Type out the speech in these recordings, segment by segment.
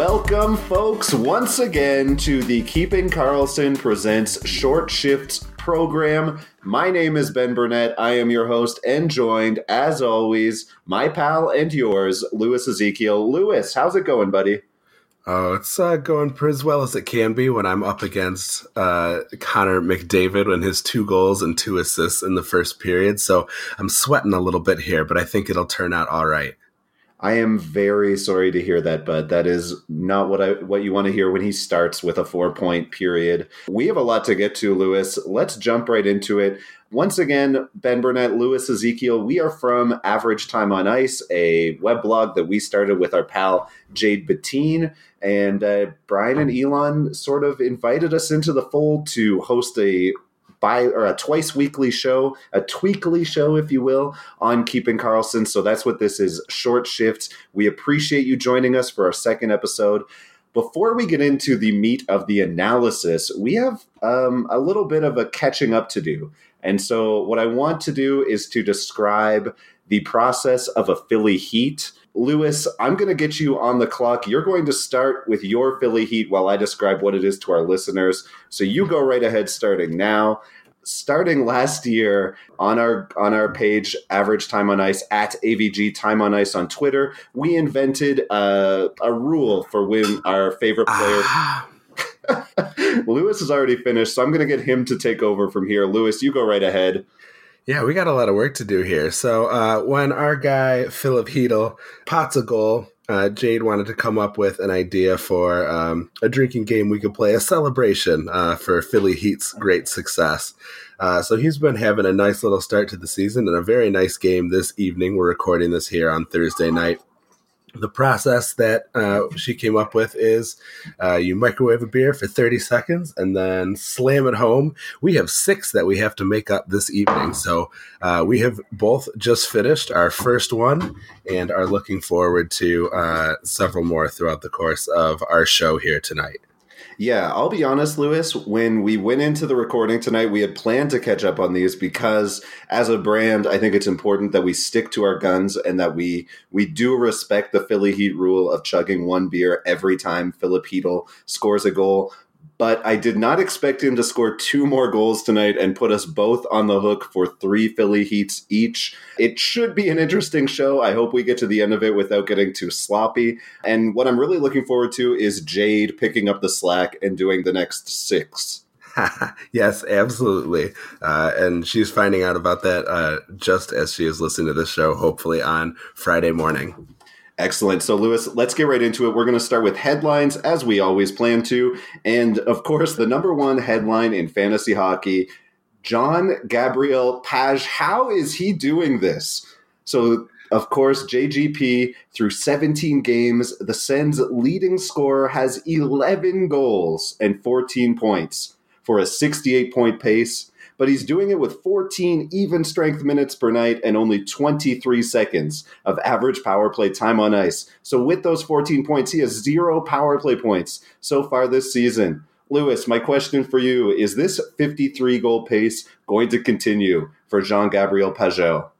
Welcome, folks, once again to the Keeping Karlsson Presents Short Shifts program. My name is Ben Burnett. I am your host and joined, as always, my pal and yours, Lewis Ezekiel. Lewis, how's it going, buddy? Oh, it's uh, going as well as it can be when I'm up against uh, Connor McDavid and his two goals and two assists in the first period. So I'm sweating a little bit here, but I think it'll turn out all right. I am very sorry to hear that, but that is not what I what you want to hear when he starts with a four point period. We have a lot to get to, Louis. Let's jump right into it. Once again, Ben Burnett, Louis Ezekiel, we are from Average Time on Ice, a web blog that we started with our pal Jade Bettine. And uh, Brian and Elon sort of invited us into the fold to host a bi or a twice weekly show, a tweakly show, if you will, on Keeping Karlsson. So that's what this is short shifts. We appreciate you joining us for our second episode. Before we get into the meat of the analysis, we have um, a little bit of a catching up to do. And so, what I want to do is to describe the process of a Philly Heat. Louis, I'm going to get you on the clock. You're going to start with your Philly Heat while I describe what it is to our listeners. So you go right ahead starting now. Starting last year on our on our page, average time on ice at AVG time on ice on Twitter, we invented a, a rule for when our favorite player. Ah. Lewis Louis has already finished, so I'm going to get him to take over from here. Lewis, you go right ahead. Yeah, we got a lot of work to do here. So uh, when our guy Filip Chytil pots a goal, uh, Jade wanted to come up with an idea for um, a drinking game we could play, a celebration uh, for Philly Heat's great success. Uh, so he's been having a nice little start to the season and a very nice game this evening. We're recording this here on Thursday night the process that uh, she came up with is uh, you microwave a beer for 30 seconds and then slam it home. We have six that we have to make up this evening. So uh, we have both just finished our first one and are looking forward to uh, several more throughout the course of our show here tonight. Yeah, I'll be honest, Louis. When we went into the recording tonight, we had planned to catch up on these because, as a brand, I think it's important that we stick to our guns and that we we do respect the Philly Heat rule of chugging one beer every time Chytil scores a goal but I did not expect him to score two more goals tonight and put us both on the hook for three Philly Heats each. It should be an interesting show. I hope we get to the end of it without getting too sloppy. And what I'm really looking forward to is Jade picking up the slack and doing the next six. yes, absolutely. Uh, and she's finding out about that uh, just as she is listening to this show, hopefully on Friday morning. Excellent. So, Louis, let's get right into it. We're going to start with headlines, as we always plan to. And of course, the number one headline in fantasy hockey Jean Gabriel Pageau. How is he doing this? So, of course, JGP through 17 games, the Sens' leading scorer has 11 goals and 14 points for a 68 point pace but he's doing it with 14 even strength minutes per night and only 23 seconds of average power play time on ice. So with those 14 points, he has zero power play points so far this season. Louis, my question for you is this 53 goal pace going to continue for Jean Gabriel Pageau?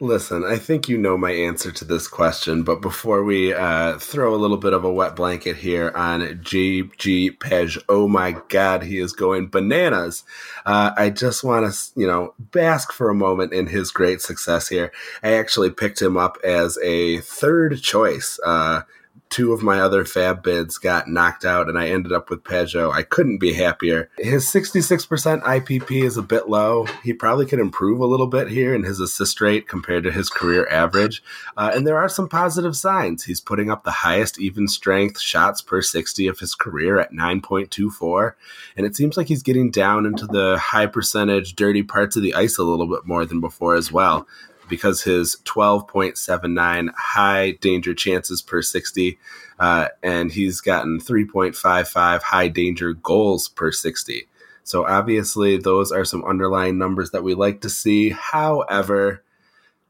Listen, I think you know my answer to this question, but before we uh, throw a little bit of a wet blanket here on JG Pej, oh my God, he is going bananas. Uh, I just want to, you know, bask for a moment in his great success here. I actually picked him up as a third choice. Uh, two of my other fab bids got knocked out and I ended up with Pageau. I couldn't be happier. His 66% IPP is a bit low. He probably could improve a little bit here in his assist rate compared to his career average. Uh, and there are some positive signs. He's putting up the highest even strength shots per 60 of his career at 9.24. And it seems like he's getting down into the high percentage dirty parts of the ice a little bit more than before as well because his 12.79 high danger chances per 60, uh, and he's gotten 3.55 high danger goals per 60. So obviously, those are some underlying numbers that we like to see. However,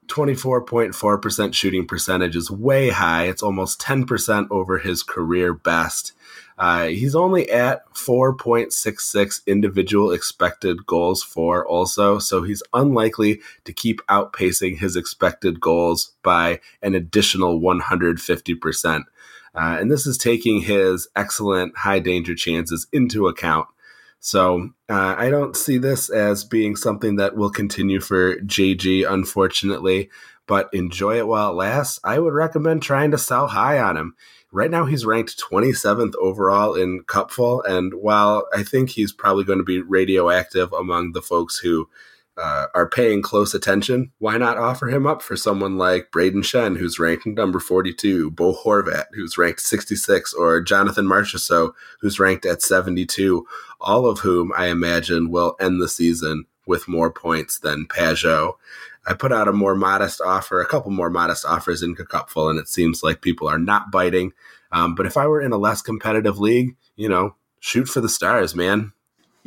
24.4% shooting percentage is way high. It's almost 10% over his career best. Uh, he's only at 4.66 individual expected goals for also, so he's unlikely to keep outpacing his expected goals by an additional 150%. Uh, and this is taking his excellent high danger chances into account. So uh, I don't see this as being something that will continue for JG, unfortunately, but enjoy it while it lasts. I would recommend trying to sell high on him. Right now, he's ranked 27th overall in Cupful. And while I think he's probably going to be radioactive among the folks who uh, are paying close attention, why not offer him up for someone like Brayden Schenn, who's ranked number 42, Bo Horvat, who's ranked 66, or Jonathan Marchessault, who's ranked at 72, all of whom I imagine will end the season with more points than Pageau. I put out a more modest offer, a couple more modest offers in Cupful, and it seems like people are not biting. Um, but if I were in a less competitive league, you know, shoot for the stars, man.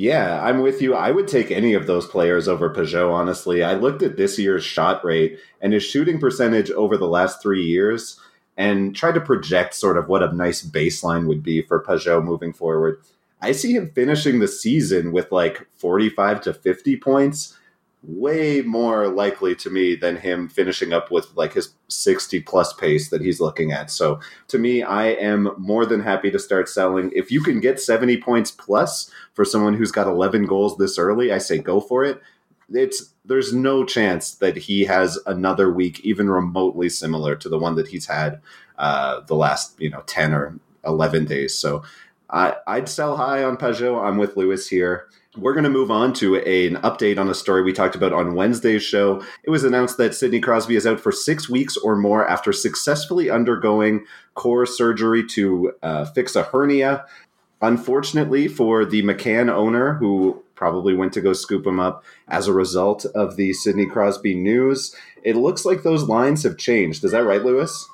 Yeah, I'm with you. I would take any of those players over Pageau, honestly. I looked at this year's shot rate and his shooting percentage over the last three years and tried to project sort of what a nice baseline would be for Pageau moving forward. I see him finishing the season with like 45 to 50 points way more likely to me than him finishing up with like his 60 plus pace that he's looking at. So to me, I am more than happy to start selling. If you can get 70 points plus for someone who's got 11 goals this early, I say go for it. It's there's no chance that he has another week even remotely similar to the one that he's had uh, the last you know 10 or 11 days. So I, I'd sell high on Pageau. I'm with Lewis here. We're going to move on to a, an update on a story we talked about on Wednesday's show. It was announced that Sidney Crosby is out for six weeks or more after successfully undergoing core surgery to uh, fix a hernia. Unfortunately, for the McCann owner, who probably went to go scoop him up as a result of the Sidney Crosby news, it looks like those lines have changed. Is that right, Lewis?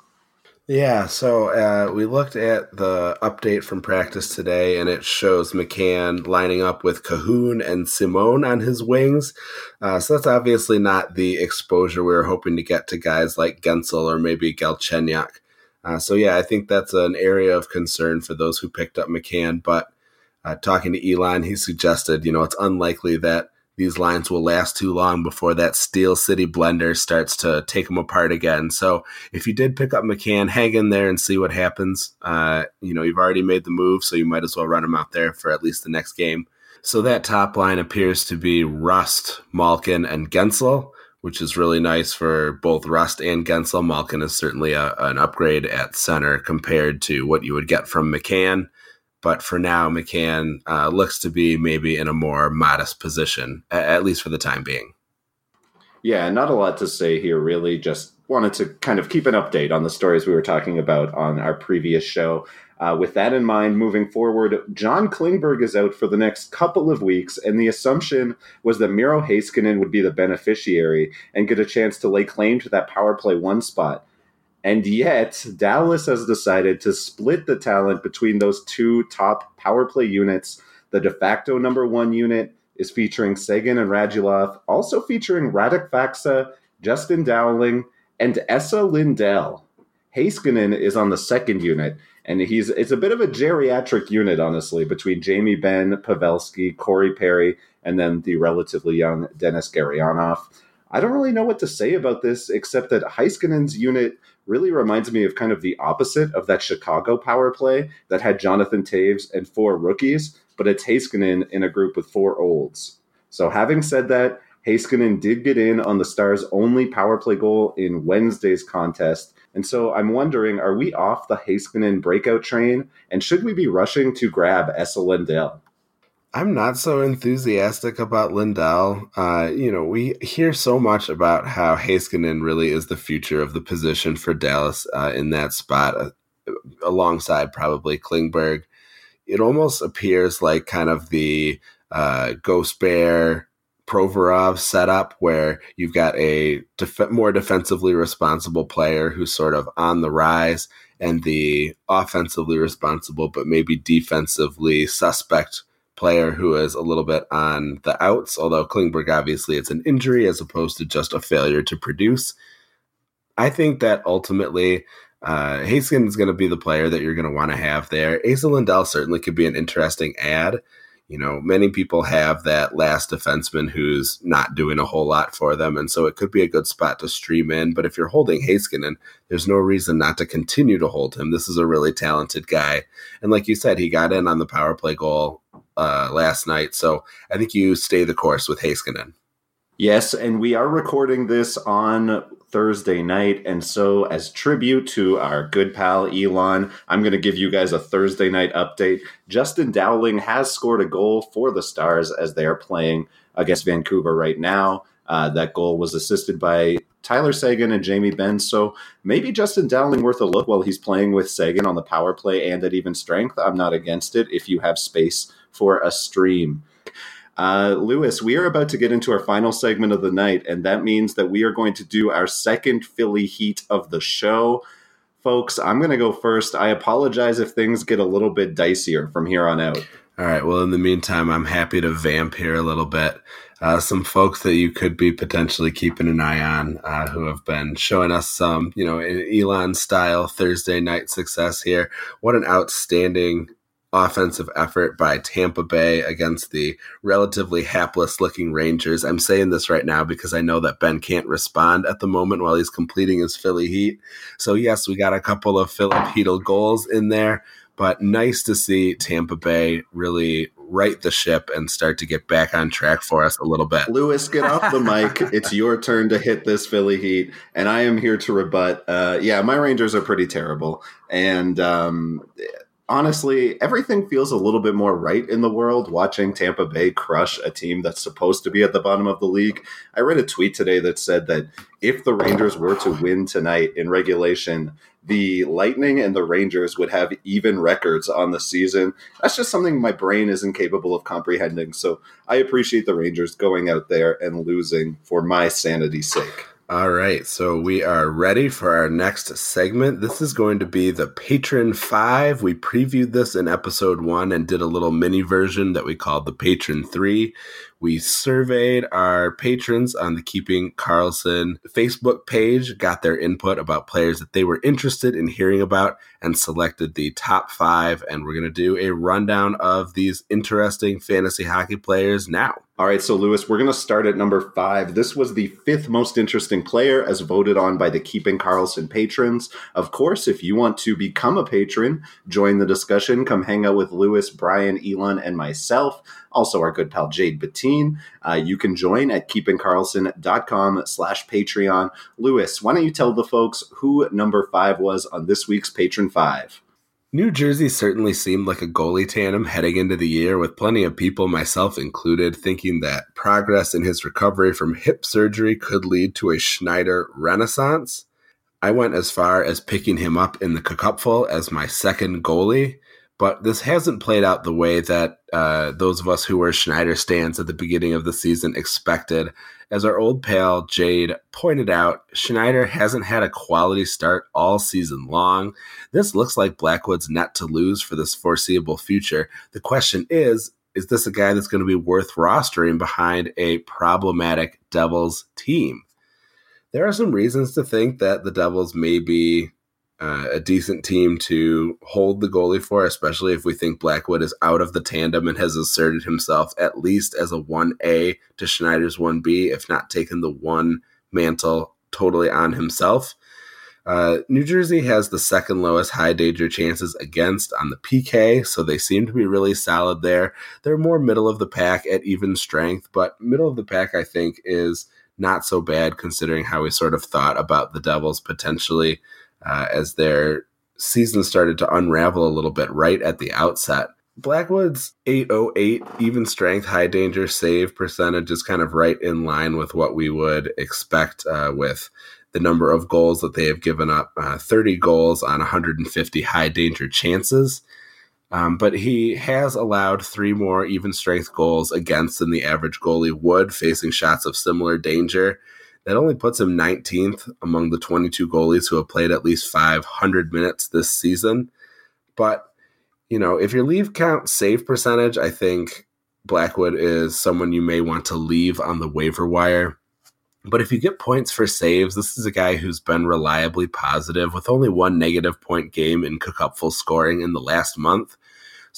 Yeah, so uh, we looked at the update from practice today, and it shows McCann lining up with Kahun and Simone on his wings. Uh, so that's obviously not the exposure we were hoping to get to guys like Guentzel or maybe Galchenyuk. Uh, so yeah, I think that's an area of concern for those who picked up McCann. But uh, talking to Elon, he suggested, you know, it's unlikely that these lines will last too long before that Steel City blender starts to take them apart again. So if you did pick up McCann, hang in there and see what happens. Uh, you know, you've already made the move, so you might as well run him out there for at least the next game. So that top line appears to be Rust, Malkin, and Guentzel, which is really nice for both Rust and Guentzel. Malkin is certainly a, an upgrade at center compared to what you would get from McCann. But for now, McCann uh, looks to be maybe in a more modest position, at least for the time being. Yeah, not a lot to say here, really. Just wanted to kind of keep an update on the stories we were talking about on our previous show. Uh, with that in mind, moving forward, John Klingberg is out for the next couple of weeks, and the assumption was that Miro Heiskanen would be the beneficiary and get a chance to lay claim to that power play one spot. And yet, Dallas has decided to split the talent between those two top power play units. The de facto number one unit is featuring Seguin and Radulov, also featuring Radek Faksa, Justin Dowling, and Esa Lindell. Heiskanen is on the second unit, and he's it's a bit of a geriatric unit, honestly, between Jamie Benn, Pavelski, Corey Perry, and then the relatively young Denis Gurianov. I don't really know what to say about this, except that Heiskanen's unit really reminds me of kind of the opposite of that Chicago power play that had Jonathan Toews and four rookies, but it's Heiskanen in a group with four olds. So having said that, Heiskanen did get in on the Stars' only power play goal in Wednesday's contest And so I'm wondering, are we off the Heiskanen breakout train? And should we be rushing to grab Esa Lindell? I'm not so enthusiastic about Lindell. Uh, you know, we hear so much about how Heiskanen really is the future of the position for Dallas uh, in that spot, uh, alongside probably Klingberg. It almost appears like kind of the uh, Ghost Bear Provorov setup where you've got a def- more defensively responsible player who's sort of on the rise and the offensively responsible but maybe defensively suspect player who is a little bit on the outs, although Klingberg obviously it's an injury as opposed to just a failure to produce. I think that ultimately uh, Haskin is going to be the player that you're going to want to have there. Esa Lindell certainly could be an interesting ad. You know, many people have that last defenseman who's not doing a whole lot for them, and so it could be a good spot to stream in. But if you're holding Heiskanen, there's no reason not to continue to hold him. This is a really talented guy, and like you said, he got in on the power play goal uh, last night. So I think you stay the course with Heiskanen. Yes, and we are recording this on Thursday night. And so, as tribute to our good pal Elon, I'm going to give you guys a Thursday night update. Justin Dowling has scored a goal for the Stars as they are playing against Vancouver right now. Uh, that goal was assisted by Tyler Seguin and Jamie Benn. So maybe Justin Dowling worth a look while he's playing with Sagan on the power play and at even strength. I'm not against it if you have space for a stream. Uh, Lewis, we are about to get into our final segment of the night, and that means that we are going to do our second Philly Heat of the show. Folks, I'm going to go first. I apologize if things get a little bit dicier from here on out. All right. Well, in the meantime, I'm happy to vamp here a little bit. Uh, some folks that you could be potentially keeping an eye on uh, who have been showing us some, you know, Elon style Thursday night success here. What an outstanding offensive effort by Tampa Bay against the relatively hapless looking Rangers. I'm saying this right now because I know that Ben can't respond at the moment while he's completing his Philly Heat. So, yes, we got a couple of Filip Chytil goals in there, but nice to see Tampa Bay really right the ship and start to get back on track for us a little bit. Lewis, get off the mic. It's your turn to hit this Philly Heat, and I am here to rebut. Uh, yeah, my Rangers are pretty terrible, and um, honestly, everything feels a little bit more right in the world watching Tampa Bay crush a team that's supposed to be at the bottom of the league. I read a tweet today that said that if the Rangers were to win tonight in regulation, the Lightning and the Rangers would have even records on the season. That's just something my brain isn't capable of comprehending. So I appreciate the Rangers going out there and losing for my sanity's sake. All right, so we are ready for our next segment. This is going to be the Patron 5. We previewed this in episode 1 and did a little mini version that we called the Patron 3. We surveyed our patrons on the Keeping Karlsson Facebook page, got their input about players that they were interested in hearing about, and selected the top five. And we're going to do a rundown of these interesting fantasy hockey players now. All right, so Lewis, we're going to start at number five. This was the fifth most interesting player as voted on by the Keeping Karlsson patrons. Of course, if you want to become a patron, join the discussion, come hang out with Lewis, Brian, Elon, and myself also our good pal Jade Bettine. Uh, you can join at keepingkarlsson.com slash Patreon. Lewis, why don't you tell the folks who number five was on this week's Patron 5? New Jersey certainly seemed like a goalie tandem heading into the year, with plenty of people, myself included, thinking that progress in his recovery from hip surgery could lead to a Schneider renaissance. I went as far as picking him up in the cupful as my second goalie, but this hasn't played out the way that uh, those of us who were Schneider stands at the beginning of the season expected. As our old pal Jade pointed out, Schneider hasn't had a quality start all season long. This looks like Blackwood's net to lose for this foreseeable future. The question is is this a guy that's going to be worth rostering behind a problematic Devils team? There are some reasons to think that the Devils may be uh, a decent team to hold the goalie for, especially if we think Blackwood is out of the tandem and has asserted himself at least as a 1A to Schneider's 1B, if not taken the one mantle totally on himself. Uh, New Jersey has the second lowest high danger chances against on the PK, so they seem to be really solid there. They're more middle of the pack at even strength, but middle of the pack, I think, is not so bad considering how we sort of thought about the Devils potentially uh, as their season started to unravel a little bit right at the outset. Blackwood's 808 even strength high danger save percentage is kind of right in line with what we would expect uh, with the number of goals that they have given up uh, 30 goals on 150 high danger chances. Um, but he has allowed three more even strength goals against than the average goalie would, facing shots of similar danger. That only puts him 19th among the 22 goalies who have played at least 500 minutes this season. But, you know, if your leave count save percentage, I think Blackwood is someone you may want to leave on the waiver wire. But if you get points for saves, this is a guy who's been reliably positive with only one negative point game in cook up full scoring in the last month.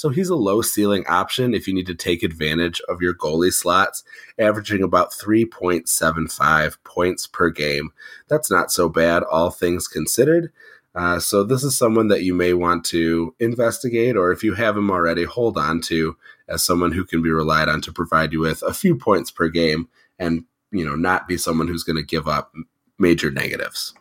So he's a low ceiling option if you need to take advantage of your goalie slots, averaging about 3.75 points per game. That's not so bad, all things considered. Uh, so this is someone that you may want to investigate, or if you have him already, hold on to as someone who can be relied on to provide you with a few points per game and you know not be someone who's going to give up major negatives.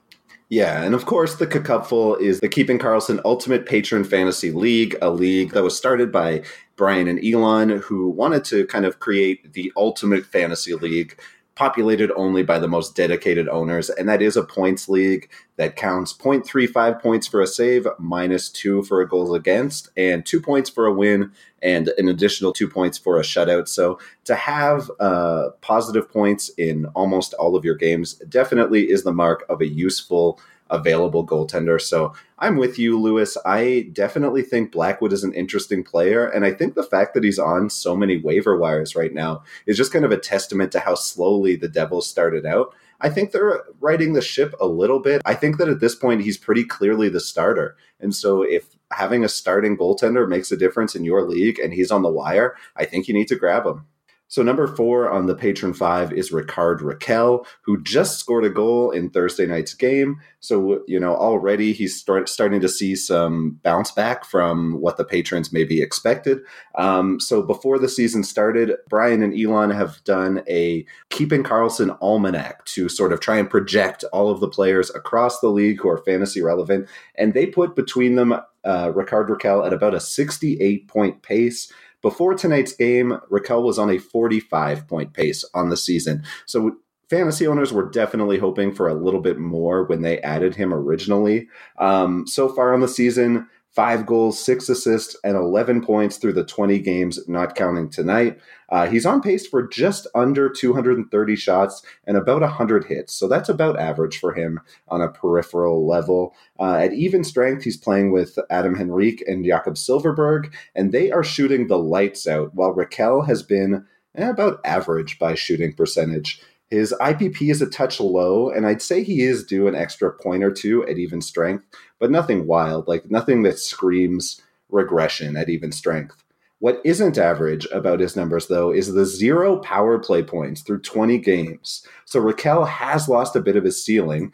Yeah, and of course, the Cupful is the Keeping Karlsson Ultimate Patron Fantasy League, a league that was started by Brian and Elon, who wanted to kind of create the ultimate fantasy league populated only by the most dedicated owners. And that is a points league that counts 0.35 points for a save, minus two for a goals against, and two points for a win, and an additional two points for a shutout. So to have uh, positive points in almost all of your games definitely is the mark of a useful available goaltender. So I'm with you, Lewis. I definitely think Blackwood is an interesting player. And I think the fact that he's on so many waiver wires right now is just kind of a testament to how slowly the Devils started out. I think they're riding the ship a little bit. I think that at this point, he's pretty clearly the starter. And so if having a starting goaltender makes a difference in your league and he's on the wire, I think you need to grab him. So number four on the patron five is Rickard Rakell, who just scored a goal in Thursday night's game. So you know already he's start, starting to see some bounce back from what the patrons maybe expected. Um, so before the season started, Brian and Elon have done a Keeping Karlsson almanac to sort of try and project all of the players across the league who are fantasy relevant, and they put between them uh, Rickard Rakell at about a 68 point pace. Before tonight's game, Rakell was on a 45 point pace on the season. So fantasy owners were definitely hoping for a little bit more when they added him originally. Um, so far on the season, five goals, six assists, and 11 points through the 20 games, not counting tonight. Uh, he's on pace for just under 230 shots and about 100 hits. So that's about average for him on a peripheral level. Uh, at even strength, he's playing with Adam Henrique and Jakob Silfverberg, and they are shooting the lights out, while Rakell has been eh, about average by shooting percentage. His IPP is a touch low, and I'd say he is due an extra point or two at even strength, but nothing wild, like nothing that screams regression at even strength. What isn't average about his numbers, though, is the zero power play points through 20 games. So Rakell has lost a bit of his ceiling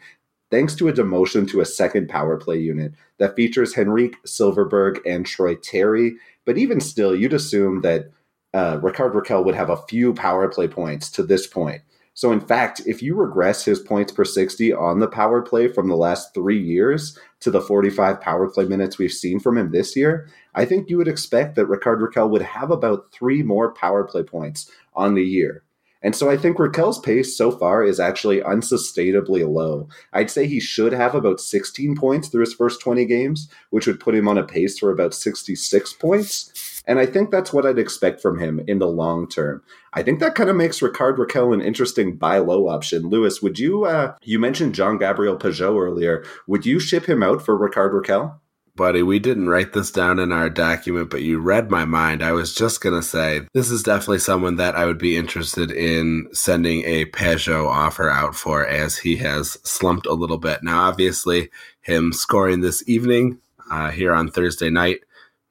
thanks to a demotion to a second power play unit that features Henrique Silfverberg and Troy Terry. But even still, you'd assume that uh, Rickard Rakell would have a few power play points to this point. So, in fact, if you regress his points per 60 on the power play from the last three years to the 45 power play minutes we've seen from him this year, I think you would expect that Rickard Rakell would have about three more power play points on the year. And so I think Rakell's pace so far is actually unsustainably low. I'd say he should have about 16 points through his first 20 games, which would put him on a pace for about 66 points. And I think that's what I'd expect from him in the long term. I think that kind of makes Rickard Rakell an interesting buy low option. Lewis, would you, uh, you mentioned Jean Gabriel Pageau earlier. Would you ship him out for Rickard Rakell? Buddy, we didn't write this down in our document, but you read my mind. I was just going to say this is definitely someone that I would be interested in sending a Pageau offer out for as he has slumped a little bit. Now, obviously, him scoring this evening uh, here on Thursday night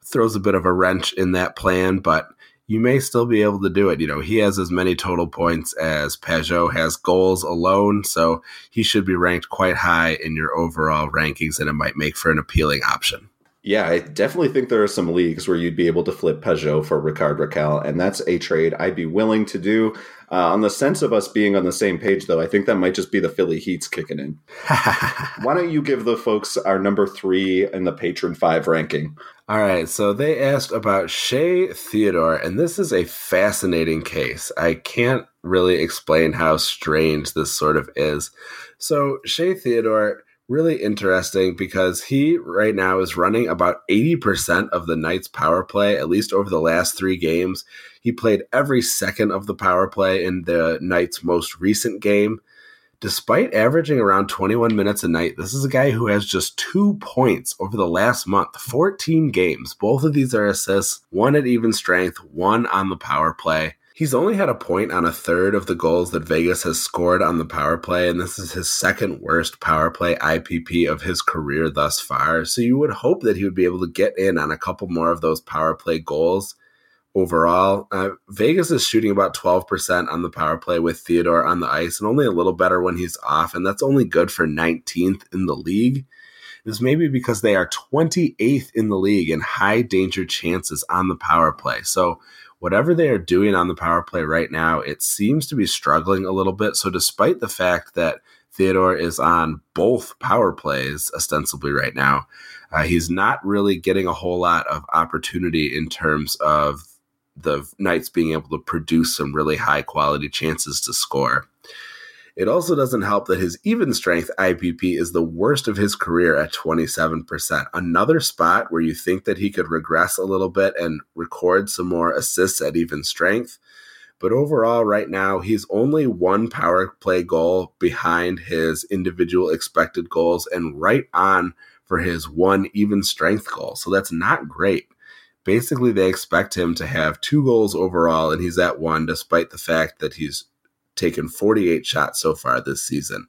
throws a bit of a wrench in that plan, but you may still be able to do it. You know, he has as many total points as Pageau has goals alone, so he should be ranked quite high in your overall rankings, and it might make for an appealing option. Yeah, I definitely think there are some leagues where you'd be able to flip Pageau for Rickard Rakell, and that's a trade I'd be willing to do. Uh, on the sense of us being on the same page, though, I think that might just be the Philly Heats kicking in. Why don't you give the folks our number three in the patron five ranking? All right, so they asked about Shea Theodore, and this is a fascinating case. I can't really explain how strange this sort of is. So, Shea Theodore really interesting because he right now is running about 80% of the Knights power play, at least over the last three games. He played every second of the power play in the Knights' most recent game. Despite averaging around 21 minutes a night, this is a guy who has just two points over the last month, 14 games. Both of these are assists, one at even strength, one on the power play. He's only had a point on a third of the goals that Vegas has scored on the power play, and this is his second worst power play IPP of his career thus far. So you would hope that he would be able to get in on a couple more of those power play goals overall. Uh, Vegas is shooting about 12% on the power play with Theodore on the ice, and only a little better when he's off, and that's only good for 19th in the league. Is maybe because they are 28th in the league in high danger chances on the power play. So whatever they are doing on the power play right now, it seems to be struggling a little bit. So, despite the fact that Theodore is on both power plays ostensibly right now, uh, he's not really getting a whole lot of opportunity in terms of the Knights being able to produce some really high quality chances to score. It also doesn't help that his even strength IPP is the worst of his career at 27%. Another spot where you think that he could regress a little bit and record some more assists at even strength. But overall, right now, he's only one power play goal behind his individual expected goals and right on for his one even strength goal. So that's not great. Basically, they expect him to have two goals overall, and he's at one, despite the fact that he's taken 48 shots so far this season.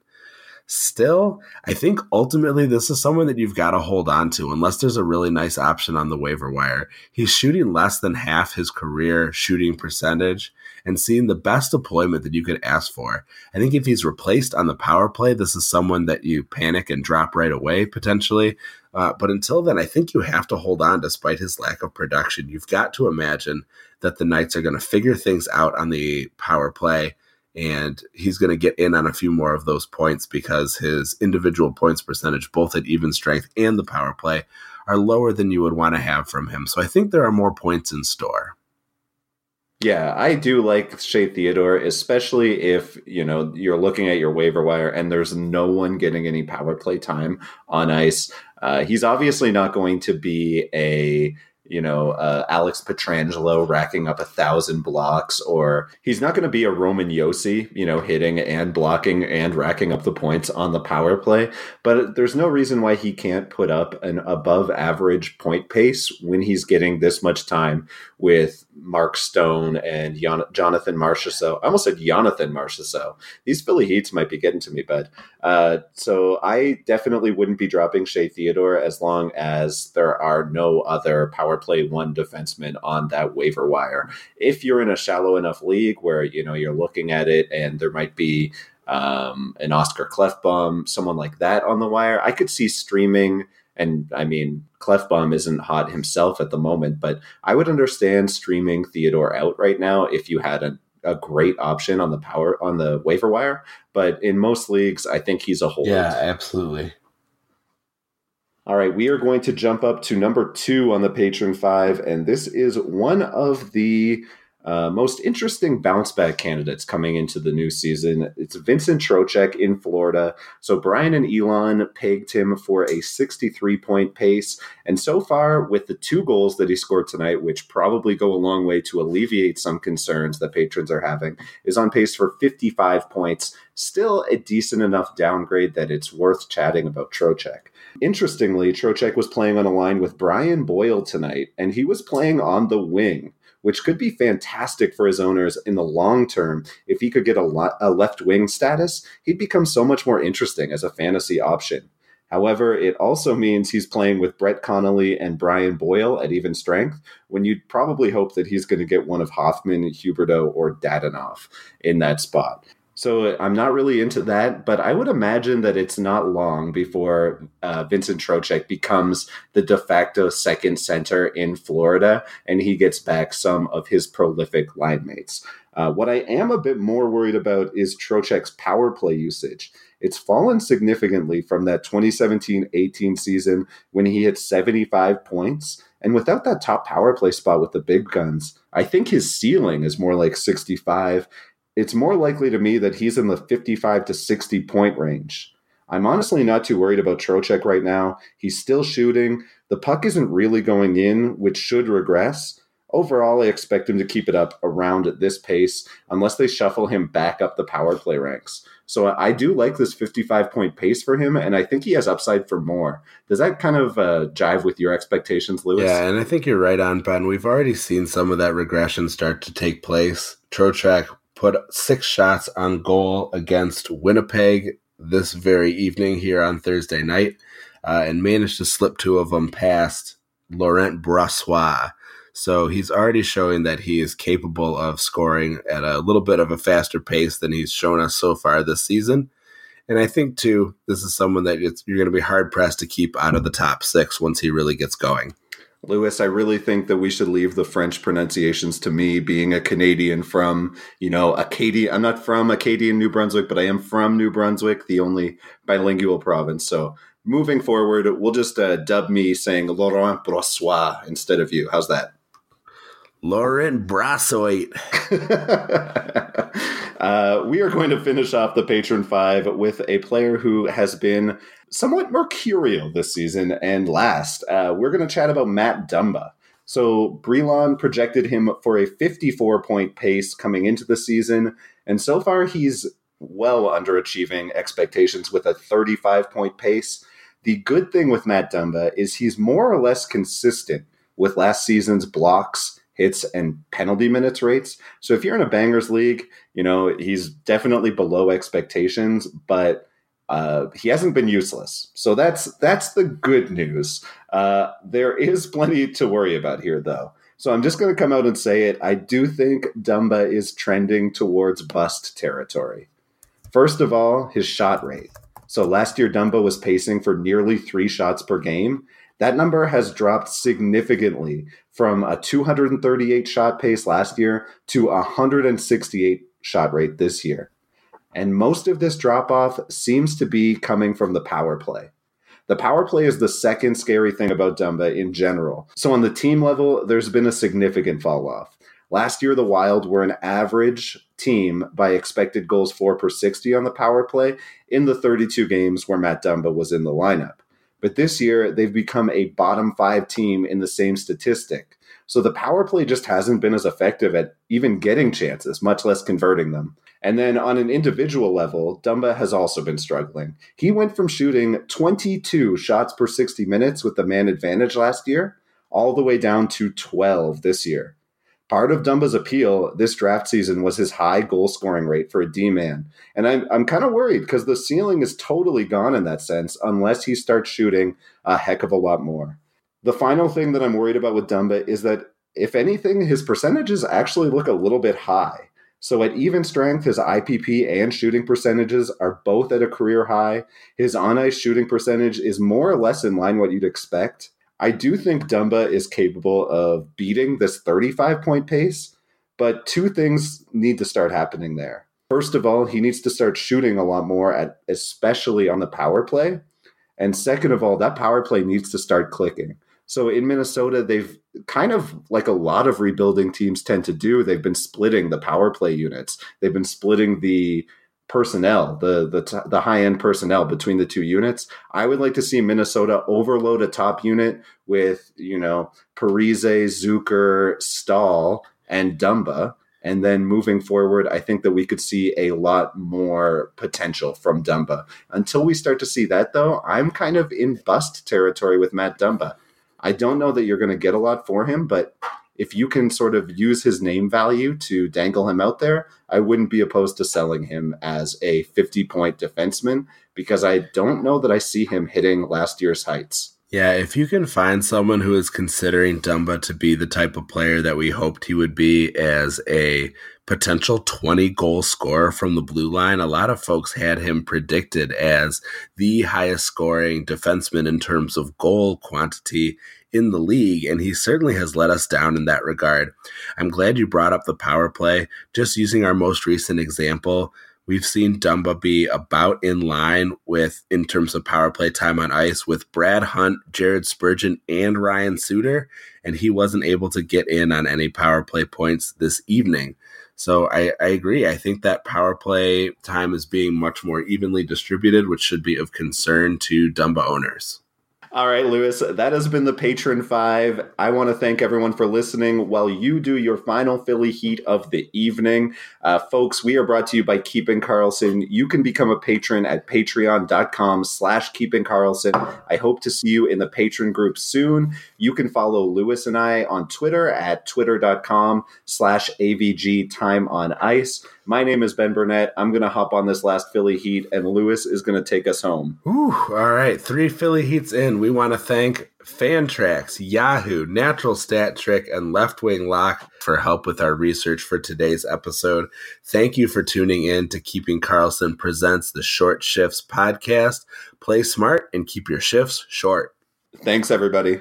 Still, I think ultimately this is someone that you've got to hold on to unless there's a really nice option on the waiver wire. He's shooting less than half his career shooting percentage and seeing the best deployment that you could ask for. I think if he's replaced on the power play, this is someone that you panic and drop right away potentially. Uh, but until then, I think you have to hold on despite his lack of production. You've got to imagine that the Knights are going to figure things out on the power play and he's going to get in on a few more of those points because his individual points percentage, both at even strength and the power play, are lower than you would want to have from him. So I think there are more points in store. Yeah, I do like Shea Theodore, especially if you know you're looking at your waiver wire and there's no one getting any power play time on ice. Uh, he's obviously not going to be a you know, uh, Alex Pietrangelo racking up a thousand blocks, or he's not going to be a Roman Josi, you know, hitting and blocking and racking up the points on the power play. But there's no reason why he can't put up an above average point pace when he's getting this much time with Mark Stone and Jon- Jonathan Marchessault. I almost said Jonathan Marchessault. These Philly Heats might be getting to me, but uh, so I definitely wouldn't be dropping Shea Theodore as long as there are no other power play one defenseman on that waiver wire. If you're in a shallow enough league where you know you're looking at it and there might be um, an Oscar Klefbom, someone like that on the wire, I could see streaming and I mean, Klefbom isn't hot himself at the moment, but I would understand streaming Theodore out right now if you had a, a great option on the power on the waiver wire. But in most leagues, I think he's a hold. Yeah, absolutely. All right, we are going to jump up to number two on the patron five, and this is one of the uh, most interesting bounce back candidates coming into the new season. It's Vincent Trocheck in Florida. So Brian and Elon pegged him for a 63 point pace. And so far, with the two goals that he scored tonight, which probably go a long way to alleviate some concerns that patrons are having, is on pace for 55 points. Still a decent enough downgrade that it's worth chatting about Trocheck. Interestingly, Trocheck was playing on a line with Brian Boyle tonight, and he was playing on the wing which could be fantastic for his owners in the long term. If he could get a, a left wing status, he'd become so much more interesting as a fantasy option. However, it also means he's playing with Brett Connolly and Brian Boyle at even strength, when you'd probably hope that he's going to get one of Hoffman, Huberdeau, or Dadonov in that spot. So I'm not really into that, but I would imagine that it's not long before uh, Vincent Trocheck becomes the de facto second center in Florida, and he gets back some of his prolific line mates. Uh, what I am a bit more worried about is Trocheck's power play usage. It's fallen significantly from that 2017 18 season when he hit 75 points. And without that top power play spot with the big guns, I think his ceiling is more like 65 it's more likely to me that he's in the 55 to 60 point range. I'm honestly not too worried about Trocheck right now. He's still shooting. The puck isn't really going in, which should regress. Overall, I expect him to keep it up around at this pace unless they shuffle him back up the power play ranks. So I do like this 55 point pace for him, and I think he has upside for more. Does that kind of uh, jive with your expectations, Lewis? Yeah, and I think you're right on, Ben. We've already seen some of that regression start to take place. Trocheck put six shots on goal against Winnipeg this very evening here on Thursday night uh, and managed to slip two of them past Laurent Brossoit. So he's already showing that he is capable of scoring at a little bit of a faster pace than he's shown us so far this season. And I think, too, this is someone that you're going to be hard pressed to keep out of the top six once he really gets going. Lewis, I really think that we should leave the French pronunciations to me, being a Canadian from, you know, Acadia. I'm not from Acadian, New Brunswick, but I am from New Brunswick, the only bilingual province. So moving forward, we'll just uh, dub me saying Laurent Brossoit instead of you. How's that? Laurent Brossoit. uh, we are going to finish off the Patron Five with a player who has been somewhat mercurial this season and last. Uh, we're going to chat about Matt Dumba. So Brelon projected him for a 54 point pace coming into the season, and so far he's well underachieving expectations with a 35 point pace. The good thing with Matt Dumba is he's more or less consistent with last season's blocks, hits, and penalty minutes rates. So if you're in a bangers league, you know, he's definitely below expectations, but uh, he hasn't been useless. So that's that's the good news. Uh, there is plenty to worry about here, though. So I'm just going to come out and say it. I do think Dumba is trending towards bust territory. First of all, his shot rate. So last year, Dumba was pacing for nearly three shots per game. That number has dropped significantly from a 238 shot pace last year to a 168 shot rate this year. And most of this drop off seems to be coming from the power play. The power play is the second scary thing about Dumba in general. So, on the team level, there's been a significant fall off. Last year, the Wild were an average team by expected goals for per 60 on the power play in the 32 games where Matt Dumba was in the lineup. But this year, they've become a bottom five team in the same statistic. So the power play just hasn't been as effective at even getting chances, much less converting them. And then on an individual level, Dumba has also been struggling. He went from shooting 22 shots per 60 minutes with the man advantage last year, all the way down to 12 this year. Part of Dumba's appeal this draft season was his high goal scoring rate for a D man. And I'm, I'm kind of worried because the ceiling is totally gone in that sense unless he starts shooting a heck of a lot more. The final thing that I'm worried about with Dumba is that, if anything, his percentages actually look a little bit high. So at even strength, his IPP and shooting percentages are both at a career high. His on ice shooting percentage is more or less in line what you'd expect. I do think Dumba is capable of beating this 35 point pace, but two things need to start happening there. First of all, he needs to start shooting a lot more at especially on the power play. And second of all, that power play needs to start clicking. So in Minnesota, they've kind of like a lot of rebuilding teams tend to do. They've been splitting the power play units. They've been splitting the personnel, the the the high end personnel between the two units. I would like to see Minnesota overload a top unit with you know Parise, Zucker, Staal, and Dumba. And then moving forward, I think that we could see a lot more potential from Dumba. Until we start to see that, though, I'm kind of in bust territory with Matt Dumba. I don't know that you're going to get a lot for him, but if you can sort of use his name value to dangle him out there, I wouldn't be opposed to selling him as a 50 point defenseman because I don't know that I see him hitting last year's heights. Yeah, if you can find someone who is considering Dumba to be the type of player that we hoped he would be as a potential 20 goal scorer from the blue line, a lot of folks had him predicted as the highest scoring defenseman in terms of goal quantity in the league, and he certainly has let us down in that regard. I'm glad you brought up the power play. Just using our most recent example, We've seen Dumba be about in line with, in terms of power play time on ice, with Brad Hunt, Jared Spurgeon, and Ryan Suter, and he wasn't able to get in on any power play points this evening. So I, I agree. I think that power play time is being much more evenly distributed, which should be of concern to Dumba owners. All right, Lewis, that has been the Patron Five. I want to thank everyone for listening while you do your final Philly Heat of the evening. Uh, folks, we are brought to you by Keeping Karlsson. You can become a patron at patreon.com slash Keeping Karlsson. I hope to see you in the patron group soon. You can follow Lewis and I on Twitter at twitter.com slash AVG Time on Ice. My name is Ben Burnett. I'm going to hop on this last Philly Heat, and Lewis is going to take us home. Ooh, all right. Three Philly Heats in. We want to thank Fantrax, Yahoo, Natural Stat Trick, and Left Wing Lock for help with our research for today's episode. Thank you for tuning in to Keeping Karlsson Presents the Short Shifts podcast. Play smart and keep your shifts short. Thanks, everybody.